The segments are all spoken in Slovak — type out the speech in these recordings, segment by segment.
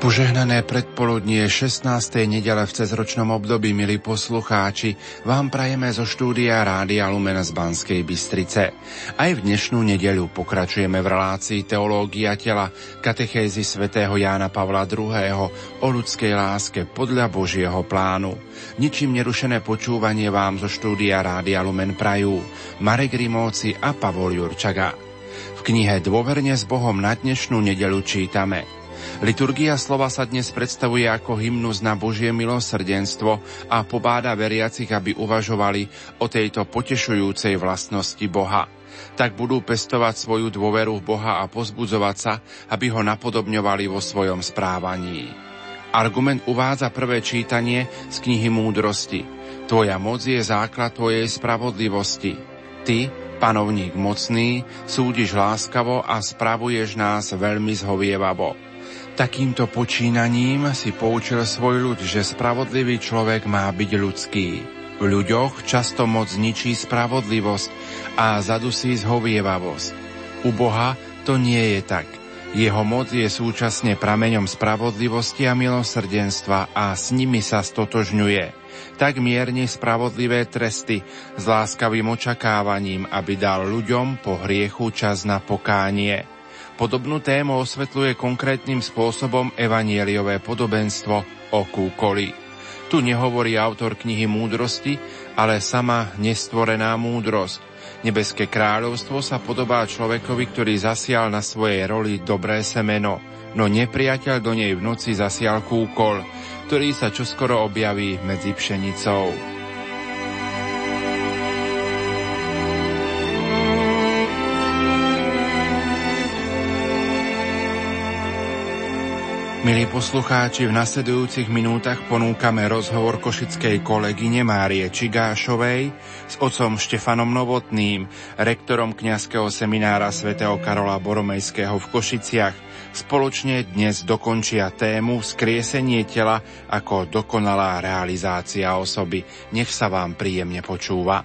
Požehnané predpoludnie 16. nedele v cezročnom období, milí poslucháči, vám prajeme zo štúdia Rádia Lumen z Banskej Bystrice. Aj v dnešnú nedeľu pokračujeme v relácii Teológia tela katechézy svätého Jána Pavla II. o ľudskej láske podľa Božieho plánu. Ničím nerušené počúvanie vám zo štúdia Rádia Lumen prajú Marek Rimóci a Pavol Jurčaga. V knihe Dôverne s Bohom na dnešnú nedelu čítame – Liturgia slova sa dnes predstavuje ako hymnus na Božie milosrdenstvo a pobáda veriacich, aby uvažovali o tejto potešujúcej vlastnosti Boha. Tak budú pestovať svoju dôveru v Boha a pozbudzovať sa, aby ho napodobňovali vo svojom správaní. Argument uvádza prvé čítanie z knihy Múdrosti. Tvoja moc je základ tvojej spravodlivosti. Ty, panovník mocný, súdiš láskavo a spravuješ nás veľmi zhovievavo. Takýmto počínaním si poučil svoj ľud, že spravodlivý človek má byť ľudský. V ľuďoch často moc ničí spravodlivosť a zadusí zhovievavosť. U Boha to nie je tak. Jeho moc je súčasne prameňom spravodlivosti a milosrdenstva a s nimi sa stotožňuje. Tak mierne spravodlivé tresty s láskavým očakávaním, aby dal ľuďom po hriechu čas na pokánie. Podobnú tému osvetľuje konkrétnym spôsobom evanieliové podobenstvo o kúkoli. Tu nehovorí autor knihy Múdrosti, ale sama nestvorená múdrosť. Nebeské kráľovstvo sa podobá človekovi, ktorý zasial na svojej roli dobré semeno, no nepriateľ do nej v noci zasial kúkol, ktorý sa čoskoro objaví medzi pšenicou. Milí poslucháči, v nasledujúcich minútach ponúkame rozhovor košickej kolegyne Márie Čigášovej s otcom Štefanom Novotným, rektorom kňazského seminára svätého Karola Boromejského v Košiciach. Spoločne dnes dokončia tému Skriesenie tela ako dokonalá realizácia osoby. Nech sa vám príjemne počúva.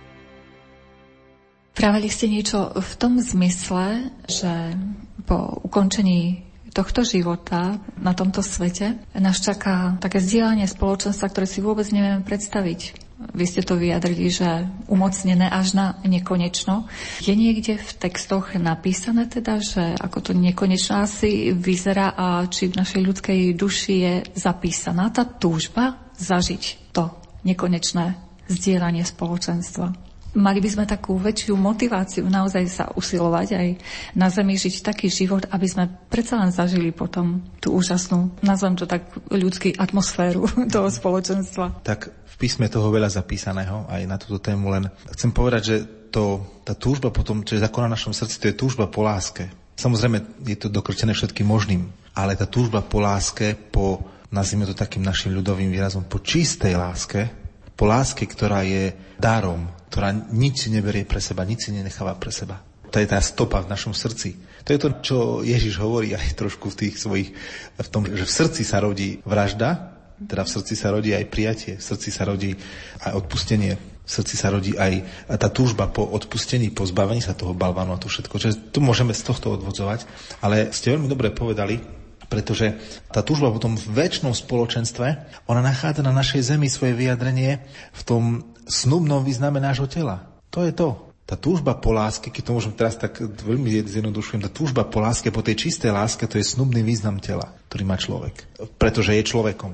Pravili ste niečo v tom zmysle, že po ukončení tohto života na tomto svete nás čaká také zdieľanie spoločenstva, ktoré si vôbec nevieme predstaviť. Vy ste to vyjadrili, že umocnené až na nekonečno. Je niekde v textoch napísané teda, že ako to nekonečno asi vyzerá a či v našej ľudskej duši je zapísaná tá túžba zažiť to nekonečné zdieľanie spoločenstva? Mali by sme takú väčšiu motiváciu naozaj sa usilovať aj na Zemi žiť taký život, aby sme predsa len zažili potom tú úžasnú, nazvem to tak ľudský atmosféru toho spoločenstva. Tak v písme toho veľa zapísaného aj na túto tému, len chcem povedať, že to, tá túžba potom, čo je zákon na našom srdci, to je túžba po láske. Samozrejme, je to dokrčené všetkým možným, ale tá túžba po láske, po, nazvime to takým našim ľudovým výrazom, po čistej láske, po láske, ktorá je darom, ktorá nič si neberie pre seba, nič si nenecháva pre seba. To je tá stopa v našom srdci. To je to, čo Ježiš hovorí aj trošku v tých svojich, v tom, že v srdci sa rodí vražda, teda v srdci sa rodí aj prijatie, v srdci sa rodí aj odpustenie, v srdci sa rodí aj tá túžba po odpustení, po zbavení sa toho balvánu a to všetko. Čiže tu môžeme z tohto odvodzovať, ale ste veľmi dobre povedali, pretože tá túžba potom v väčšnom spoločenstve, ona nachádza na našej zemi svoje vyjadrenie v tom snubnom význame nášho tela. To je to. Tá túžba po láske, keď to môžem teraz tak veľmi zjednodušujem, tá túžba po láske, po tej čistej láske, to je snubný význam tela, ktorý má človek. Pretože je človekom.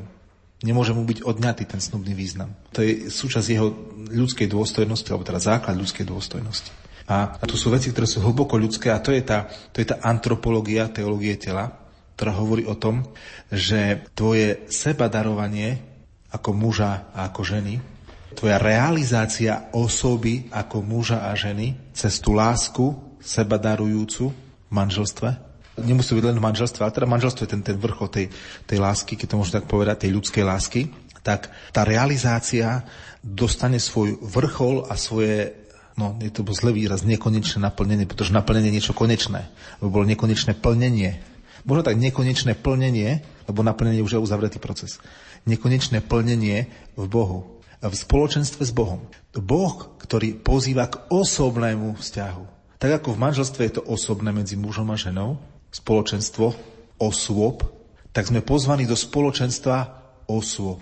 Nemôže mu byť odňatý ten snubný význam. To je súčasť jeho ľudskej dôstojnosti, alebo teda základ ľudskej dôstojnosti. A, tu sú veci, ktoré sú hlboko ľudské a to je tá, to je tá antropológia teológie tela, ktorá hovorí o tom, že tvoje sebadarovanie ako muža a ako ženy tvoja realizácia osoby ako muža a ženy cez tú lásku seba darujúcu v manželstve. Nemusí byť len v manželstve, ale teda manželstvo je ten, ten vrchol tej, tej lásky, keď to môžem tak povedať, tej ľudskej lásky. Tak tá realizácia dostane svoj vrchol a svoje no, je to bol výraz, nekonečné naplnenie, pretože naplnenie je niečo konečné. Lebo bolo nekonečné plnenie. Možno tak nekonečné plnenie, lebo naplnenie už je uzavretý proces. Nekonečné plnenie v Bohu v spoločenstve s Bohom. Boh, ktorý pozýva k osobnému vzťahu. Tak ako v manželstve je to osobné medzi mužom a ženou, spoločenstvo osôb, tak sme pozvaní do spoločenstva osôb,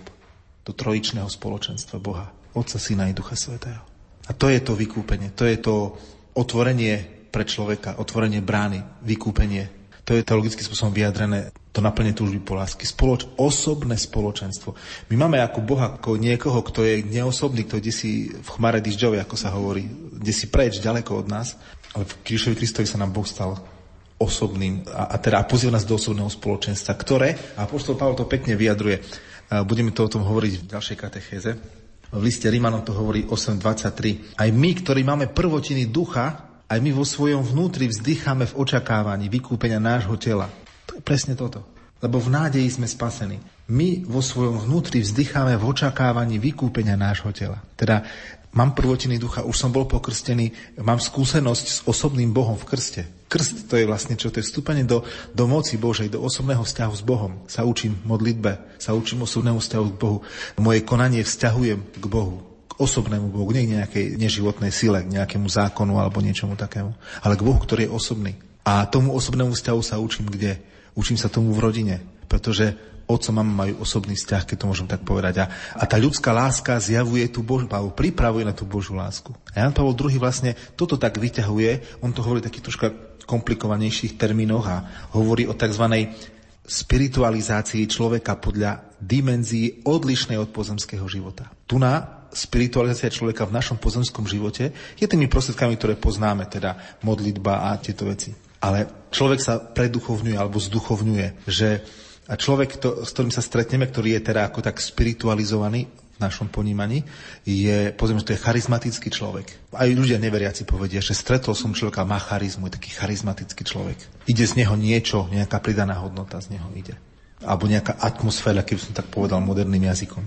do trojičného spoločenstva Boha, Otca, Syna i Ducha Svetého. A to je to vykúpenie, to je to otvorenie pre človeka, otvorenie brány, vykúpenie. To je teologickým spôsobom vyjadrené, to naplne túžby po lásky. Spoloč, osobné spoločenstvo. My máme ako Boha, ako niekoho, kto je neosobný, kto je si v chmare dižďovi, ako sa hovorí, kde si preč, ďaleko od nás. Ale v Kríšovi Kristovi sa nám Boh stal osobným a, a teda pozýva nás do osobného spoločenstva, ktoré, a apostol Pavel to pekne vyjadruje, budeme to o tom hovoriť v ďalšej katechéze, v liste Rimanom to hovorí 8.23. Aj my, ktorí máme prvotiny ducha, aj my vo svojom vnútri vzdycháme v očakávaní vykúpenia nášho tela. To je presne toto. Lebo v nádeji sme spasení. My vo svojom vnútri vzdycháme v očakávaní vykúpenia nášho tela. Teda mám prvotiny ducha, už som bol pokrstený, mám skúsenosť s osobným Bohom v krste. Krst to je vlastne čo? To je vstúpenie do, do moci Božej, do osobného vzťahu s Bohom. Sa učím modlitbe, sa učím osobnému vzťahu k Bohu. Moje konanie vzťahujem k Bohu, osobnému Bohu, nie k nejakej neživotnej sile, k nejakému zákonu alebo niečomu takému, ale k Bohu, ktorý je osobný. A tomu osobnému vzťahu sa učím kde? Učím sa tomu v rodine, pretože otco, mama majú osobný vzťah, keď to môžem tak povedať. A, a tá ľudská láska zjavuje tú Božiu, alebo pripravuje na tú Božiu lásku. A Jan Pavel II vlastne toto tak vyťahuje, on to hovorí taký troška komplikovanejších termínoch a hovorí o tzv. spiritualizácii človeka podľa dimenzií odlišnej od pozemského života. Tu na spiritualizácia človeka v našom pozemskom živote je tými prostriedkami, ktoré poznáme, teda modlitba a tieto veci. Ale človek sa preduchovňuje alebo zduchovňuje, že a človek, to, s ktorým sa stretneme, ktorý je teda ako tak spiritualizovaný v našom ponímaní, je, povedzme, že to je charizmatický človek. Aj ľudia neveriaci povedia, že stretol som človeka, má charizmu, je taký charizmatický človek. Ide z neho niečo, nejaká pridaná hodnota z neho ide alebo nejaká atmosféra, keby som tak povedal moderným jazykom.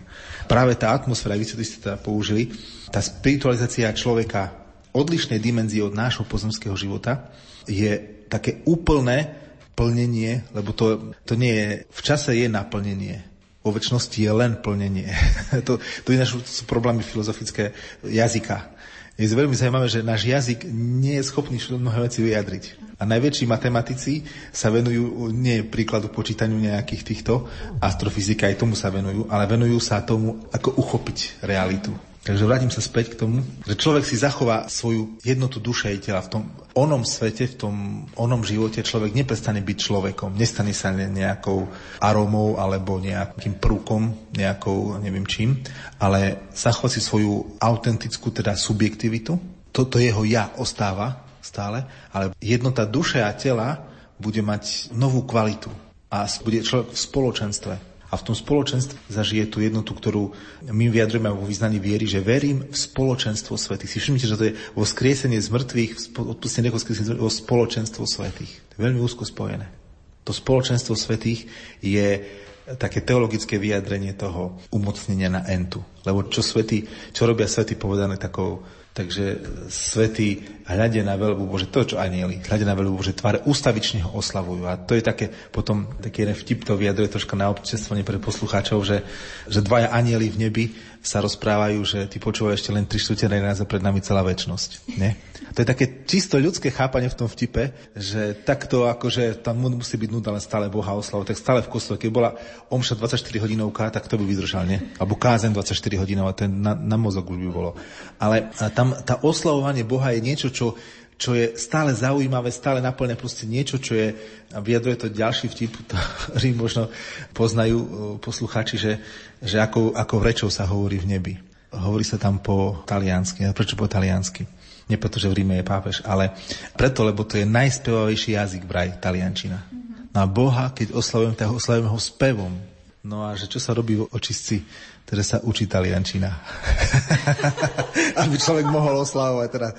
Práve tá atmosféra, vy ste teda použili, tá spiritualizácia človeka odlišnej dimenzie od nášho pozemského života je také úplné plnenie, lebo to, to nie je, v čase je naplnenie. Vo väčšnosti je len plnenie. to, to ináč sú problémy filozofické jazyka. Je veľmi zaujímavé, že náš jazyk nie je schopný mnohé veci vyjadriť. A najväčší matematici sa venujú nie príkladu počítaniu nejakých týchto, astrofyzika aj tomu sa venujú, ale venujú sa tomu, ako uchopiť realitu. Takže vrátim sa späť k tomu, že človek si zachová svoju jednotu duše i tela. V tom onom svete, v tom onom živote človek neprestane byť človekom. Nestane sa nejakou aromou alebo nejakým prúkom, nejakou neviem čím, ale zachová si svoju autentickú teda subjektivitu. Toto jeho ja ostáva stále, ale jednota duše a tela bude mať novú kvalitu a bude človek v spoločenstve a v tom spoločenstve zažije tú jednotu, ktorú my vyjadrujeme vo význaní viery, že verím v spoločenstvo svetých. Si všimnite, že to je vo skriesenie z mŕtvych, odpustenie vo spoločenstvo svetých. To je veľmi úzko spojené. To spoločenstvo svetých je také teologické vyjadrenie toho umocnenia na entu. Lebo čo svety, čo robia svety povedané takou Takže svety hľadia na veľbu Bože, to čo anieli, hľadia na veľbu Bože, tváre ústavične ho oslavujú. A to je také, potom taký jeden vtip to vyjadruje troška na občerstvenie pre poslucháčov, že, že dvaja anieli v nebi sa rozprávajú, že ty počúvajú ešte len 3 štvrte a pred nami celá väčnosť. Nie? To je také čisto ľudské chápanie v tom vtipe, že takto akože tam musí byť nuda len stále Boha oslavu, tak stále v kostole, keď bola omša 24 hodinovka, tak to by vydržal, nie? Alebo kázen 24 hodinová, ten na, na mozog už by bolo. Ale tam tá oslavovanie Boha je niečo, čo čo je stále zaujímavé, stále naplňa proste niečo, čo je, a vyjadruje to ďalší vtip, ktorý možno poznajú uh, posluchači, že, že ako, ako rečou sa hovorí v nebi. Hovorí sa tam po taliansky. A prečo po taliansky? Nie preto, že v Ríme je pápež, ale preto, lebo to je najspevavejší jazyk vraj, taliančina. No a Boha, keď oslavujem, tak oslavujem ho spevom. No a že čo sa robí v očistci, teda sa učí taliančina. Aby človek mohol oslavovať. Teda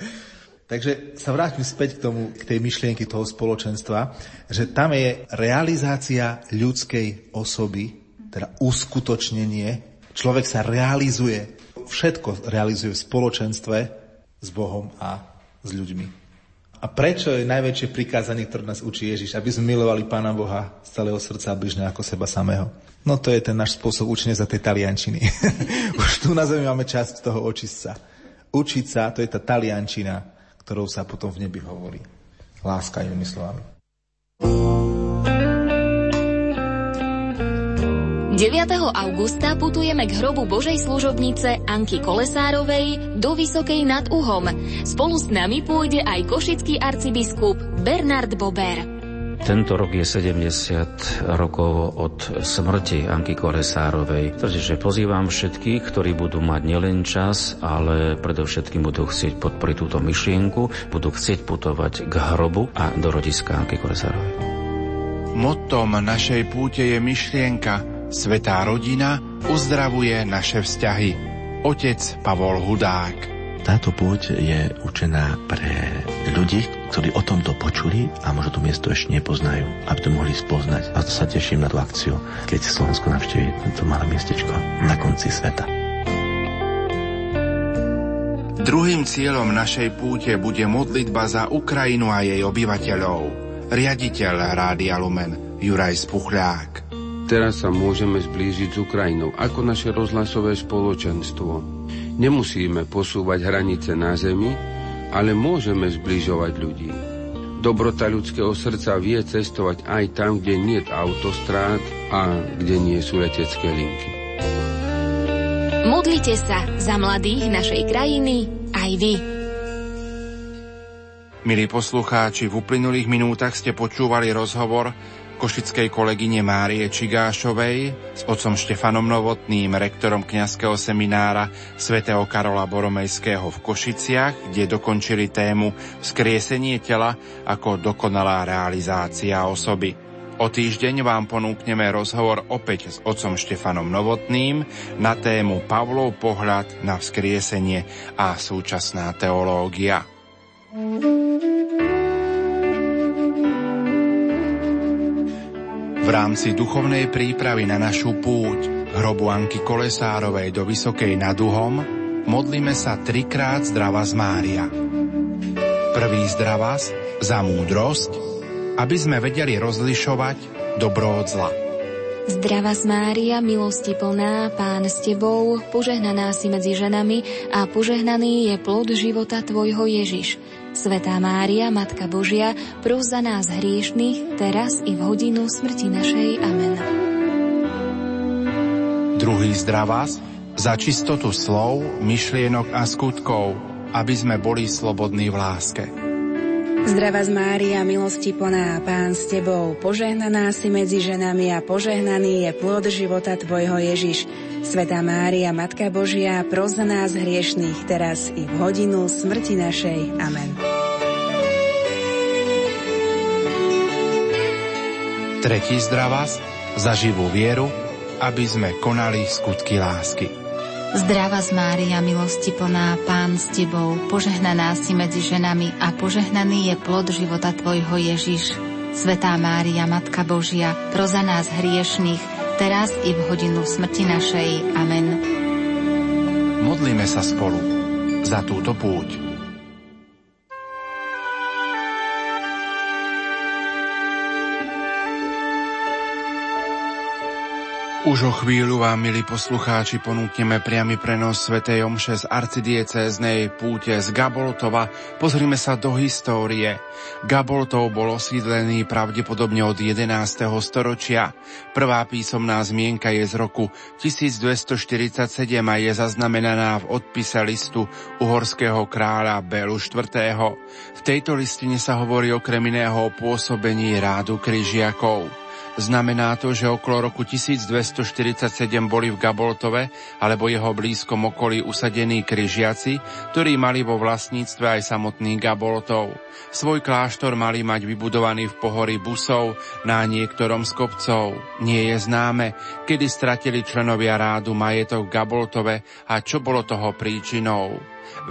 Takže sa vrátim späť k tomu, k tej myšlienky toho spoločenstva, že tam je realizácia ľudskej osoby, teda uskutočnenie. Človek sa realizuje, všetko realizuje v spoločenstve s Bohom a s ľuďmi. A prečo je najväčšie prikázanie, ktoré nás učí Ježiš? Aby sme milovali Pána Boha z celého srdca a bližne ako seba samého. No to je ten náš spôsob učenia za tej taliančiny. Už tu na zemi máme časť toho očistca. Učiť sa, to je tá taliančina, ktorou sa potom v nebi hovorí. Láska inými slovami. thank you 9. augusta putujeme k hrobu Božej služobnice Anky Kolesárovej do Vysokej nad Uhom. Spolu s nami pôjde aj košický arcibiskup Bernard Bober. Tento rok je 70 rokov od smrti Anky Kolesárovej. Takže pozývam všetkých, ktorí budú mať nielen čas, ale predovšetkým budú chcieť podporiť túto myšlienku, budú chcieť putovať k hrobu a do rodiska Anky Kolesárovej. Mottom našej púte je myšlienka – Svetá rodina uzdravuje naše vzťahy. Otec Pavol Hudák. Táto púť je učená pre ľudí, ktorí o tomto počuli a možno to miesto ešte nepoznajú, aby to mohli spoznať. A to sa teším na tú akciu, keď Slovensko navštíví tento malé miestečko na konci sveta. Druhým cieľom našej púte bude modlitba za Ukrajinu a jej obyvateľov. Riaditeľ Rádia Lumen Juraj Spuchľák. Teraz sa môžeme zblížiť s Ukrajinou ako naše rozhlasové spoločenstvo. Nemusíme posúvať hranice na zemi, ale môžeme zbližovať ľudí. Dobrota ľudského srdca vie cestovať aj tam, kde nie je autostrád a kde nie sú letecké linky. Modlite sa za mladých našej krajiny aj vy. Milí poslucháči, v uplynulých minútach ste počúvali rozhovor košickej kolegyne Márie Čigášovej s otcom Štefanom Novotným, rektorom kňazského seminára svätého Karola Boromejského v Košiciach, kde dokončili tému Vzkriesenie tela ako dokonalá realizácia osoby. O týždeň vám ponúkneme rozhovor opäť s otcom Štefanom Novotným na tému Pavlov pohľad na vzkriesenie a súčasná teológia. V rámci duchovnej prípravy na našu púť hrobu Anky Kolesárovej do Vysokej nad Uhom modlíme sa trikrát zdrava z Mária. Prvý zdravas za múdrosť, aby sme vedeli rozlišovať dobro od zla. Zdrava Mária, milosti plná, Pán s Tebou, požehnaná si medzi ženami a požehnaný je plod života Tvojho Ježiš. Svetá Mária, Matka Božia, pros za nás hriešných, teraz i v hodinu smrti našej. Amen. Druhý zdravás za čistotu slov, myšlienok a skutkov, aby sme boli slobodní v láske. Zdrava z Mária, milosti plná, Pán s Tebou, požehnaná si medzi ženami a požehnaný je plod života Tvojho Ježiš. Svetá Mária, Matka Božia, pros za nás hriešných, teraz i v hodinu smrti našej. Amen. Tretí zdravás za živú vieru, aby sme konali skutky lásky. Zdrava z Mária, milosti plná, Pán s Tebou, požehnaná si medzi ženami a požehnaný je plod života Tvojho Ježiš. Svetá Mária, Matka Božia, pro za nás hriešných, teraz i v hodinu smrti našej. Amen. Modlíme sa spolu za túto púť. Už o chvíľu vám, milí poslucháči, ponúkneme priamy prenos Sv. Omše z arcidiecéznej púte z Gaboltova. Pozrime sa do histórie. Gaboltov bol osídlený pravdepodobne od 11. storočia. Prvá písomná zmienka je z roku 1247 a je zaznamenaná v odpise listu uhorského kráľa Belu IV. V tejto listine sa hovorí okrem iného o pôsobení rádu kryžiakov. Znamená to, že okolo roku 1247 boli v Gaboltove alebo jeho blízkom okolí usadení kryžiaci, ktorí mali vo vlastníctve aj samotný Gaboltov. Svoj kláštor mali mať vybudovaný v pohorí Busov na niektorom z kopcov. Nie je známe, kedy stratili členovia rádu majetok v Gaboltove a čo bolo toho príčinou.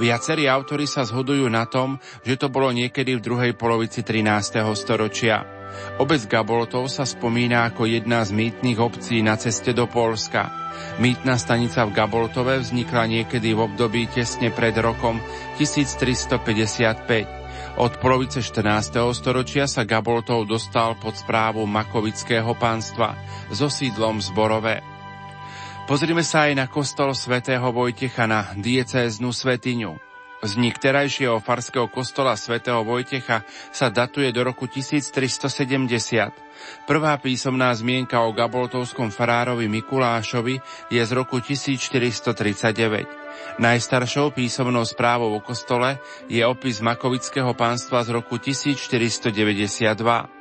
Viacerí autori sa zhodujú na tom, že to bolo niekedy v druhej polovici 13. storočia. Obec Gaboltov sa spomína ako jedna z mýtnych obcí na ceste do Polska. Mýtna stanica v Gaboltove vznikla niekedy v období tesne pred rokom 1355. Od polovice 14. storočia sa Gaboltov dostal pod správu Makovického pánstva so sídlom Zborové. Pozrime sa aj na kostol svätého Vojtecha na diecéznu svetiňu. Vznik terajšieho farského kostola svätého Vojtecha sa datuje do roku 1370. Prvá písomná zmienka o gaboltovskom farárovi Mikulášovi je z roku 1439. Najstaršou písomnou správou o kostole je opis Makovického pánstva z roku 1492.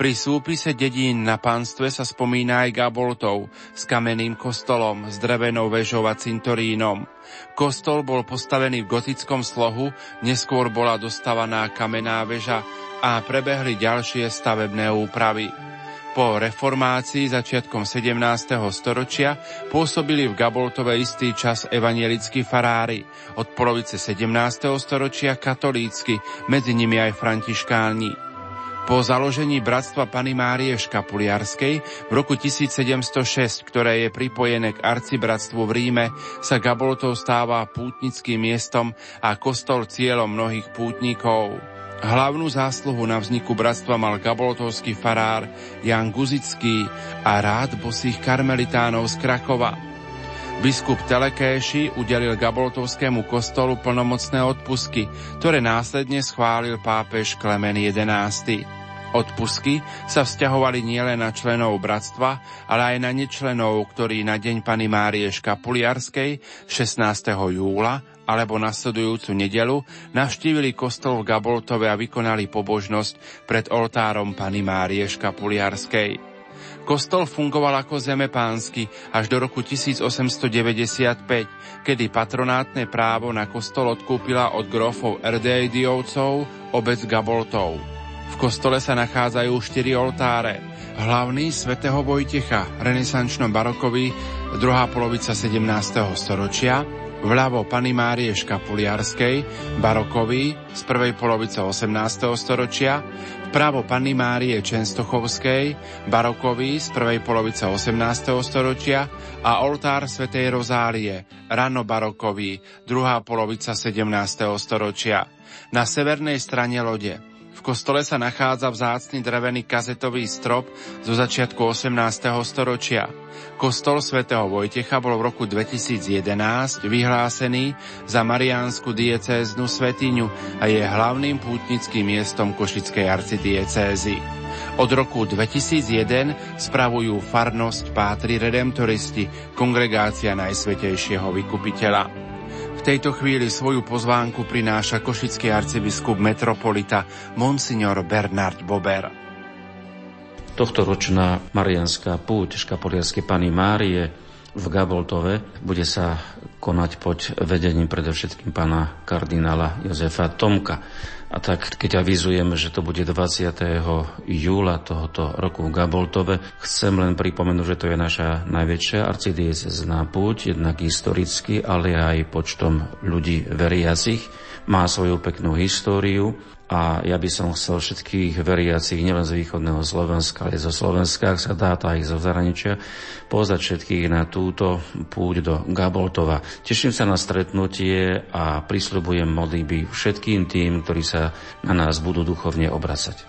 Pri súpise dedín na pánstve sa spomína aj Gaboltov s kamenným kostolom, s drevenou vežou a cintorínom. Kostol bol postavený v gotickom slohu, neskôr bola dostavaná kamenná väža a prebehli ďalšie stavebné úpravy. Po reformácii začiatkom 17. storočia pôsobili v Gaboltove istý čas evanielickí farári, od polovice 17. storočia katolícky, medzi nimi aj františkáni. Po založení Bratstva Pany Márie Škapuliarskej v roku 1706, ktoré je pripojené k arcibratstvu v Ríme, sa Gaboltov stáva pútnickým miestom a kostol cieľom mnohých pútnikov. Hlavnú zásluhu na vzniku bratstva mal gaboltovský farár Jan Guzický a rád bosých karmelitánov z Krakova. Biskup Telekéši udelil Gaboltovskému kostolu plnomocné odpusky, ktoré následne schválil pápež Klemen XI. Odpusky sa vzťahovali nielen na členov bratstva, ale aj na nečlenov, ktorí na deň Pany Márie Škapuliarskej 16. júla alebo nasledujúcu nedelu navštívili kostol v Gaboltove a vykonali pobožnosť pred oltárom Pany Márie Škapuliarskej. Kostol fungoval ako zemepánsky až do roku 1895, kedy patronátne právo na kostol odkúpila od grofov Erdejdiovcov obec Gaboltov. V kostole sa nachádzajú štyri oltáre. Hlavný svätého Vojtecha, renesančno barokový, druhá polovica 17. storočia, vľavo Pany Márie Škapuliarskej, barokový, z prvej polovice 18. storočia, vpravo Panny Márie Čenstochovskej, barokový, z prvej polovice 18. storočia a oltár svätej Rozálie, rano barokový, druhá polovica 17. storočia. Na severnej strane lode v kostole sa nachádza vzácny drevený kazetový strop zo začiatku 18. storočia. Kostol svätého Vojtecha bol v roku 2011 vyhlásený za mariánsku diecéznu svetiňu a je hlavným pútnickým miestom Košickej arcidiecézy. Od roku 2001 spravujú farnosť Pátri Redemptoristi, kongregácia Najsvetejšieho vykupiteľa. V tejto chvíli svoju pozvánku prináša košický arcibiskup metropolita Monsignor Bernard Bober. Tohto ročná marianská púť Škapoliarskej Pany Márie v Gaboltove bude sa konať pod vedením predovšetkým pána kardinála Jozefa Tomka. A tak, keď avizujeme, že to bude 20. júla tohoto roku v Gaboltove, chcem len pripomenúť, že to je naša najväčšia arcidiecezná púť, jednak historicky, ale aj počtom ľudí veriacich. Má svoju peknú históriu a ja by som chcel všetkých veriacich, nielen z východného Slovenska, ale zo Slovenska, ak sa dá, to aj zo zahraničia, pozvať všetkých na túto púť do Gaboltova. Teším sa na stretnutie a prisľubujem modlíby všetkým tým, ktorí sa na nás budú duchovne obracať.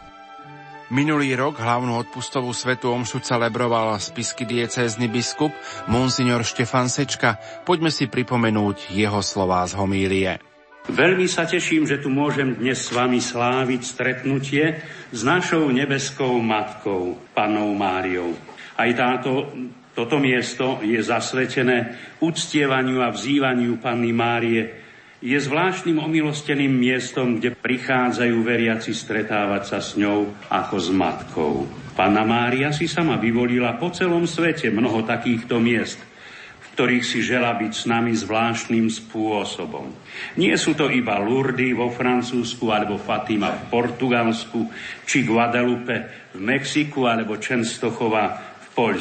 Minulý rok hlavnú odpustovú svetu omšu celebroval spisky diecézny biskup Monsignor Štefan Sečka. Poďme si pripomenúť jeho slová z homílie. Veľmi sa teším, že tu môžem dnes s vami sláviť stretnutie s našou nebeskou matkou, panou Máriou. Aj táto, toto miesto je zasvetené uctievaniu a vzývaniu Panny Márie. Je zvláštnym omilosteným miestom, kde prichádzajú veriaci stretávať sa s ňou ako s matkou. Panna Mária si sama vyvolila po celom svete mnoho takýchto miest ktorých si žela byť s nami zvláštnym spôsobom. Nie sú to iba Lourdes vo Francúzsku, alebo Fatima v Portugalsku, či Guadalupe v Mexiku, alebo Čenstochova v Poľsku.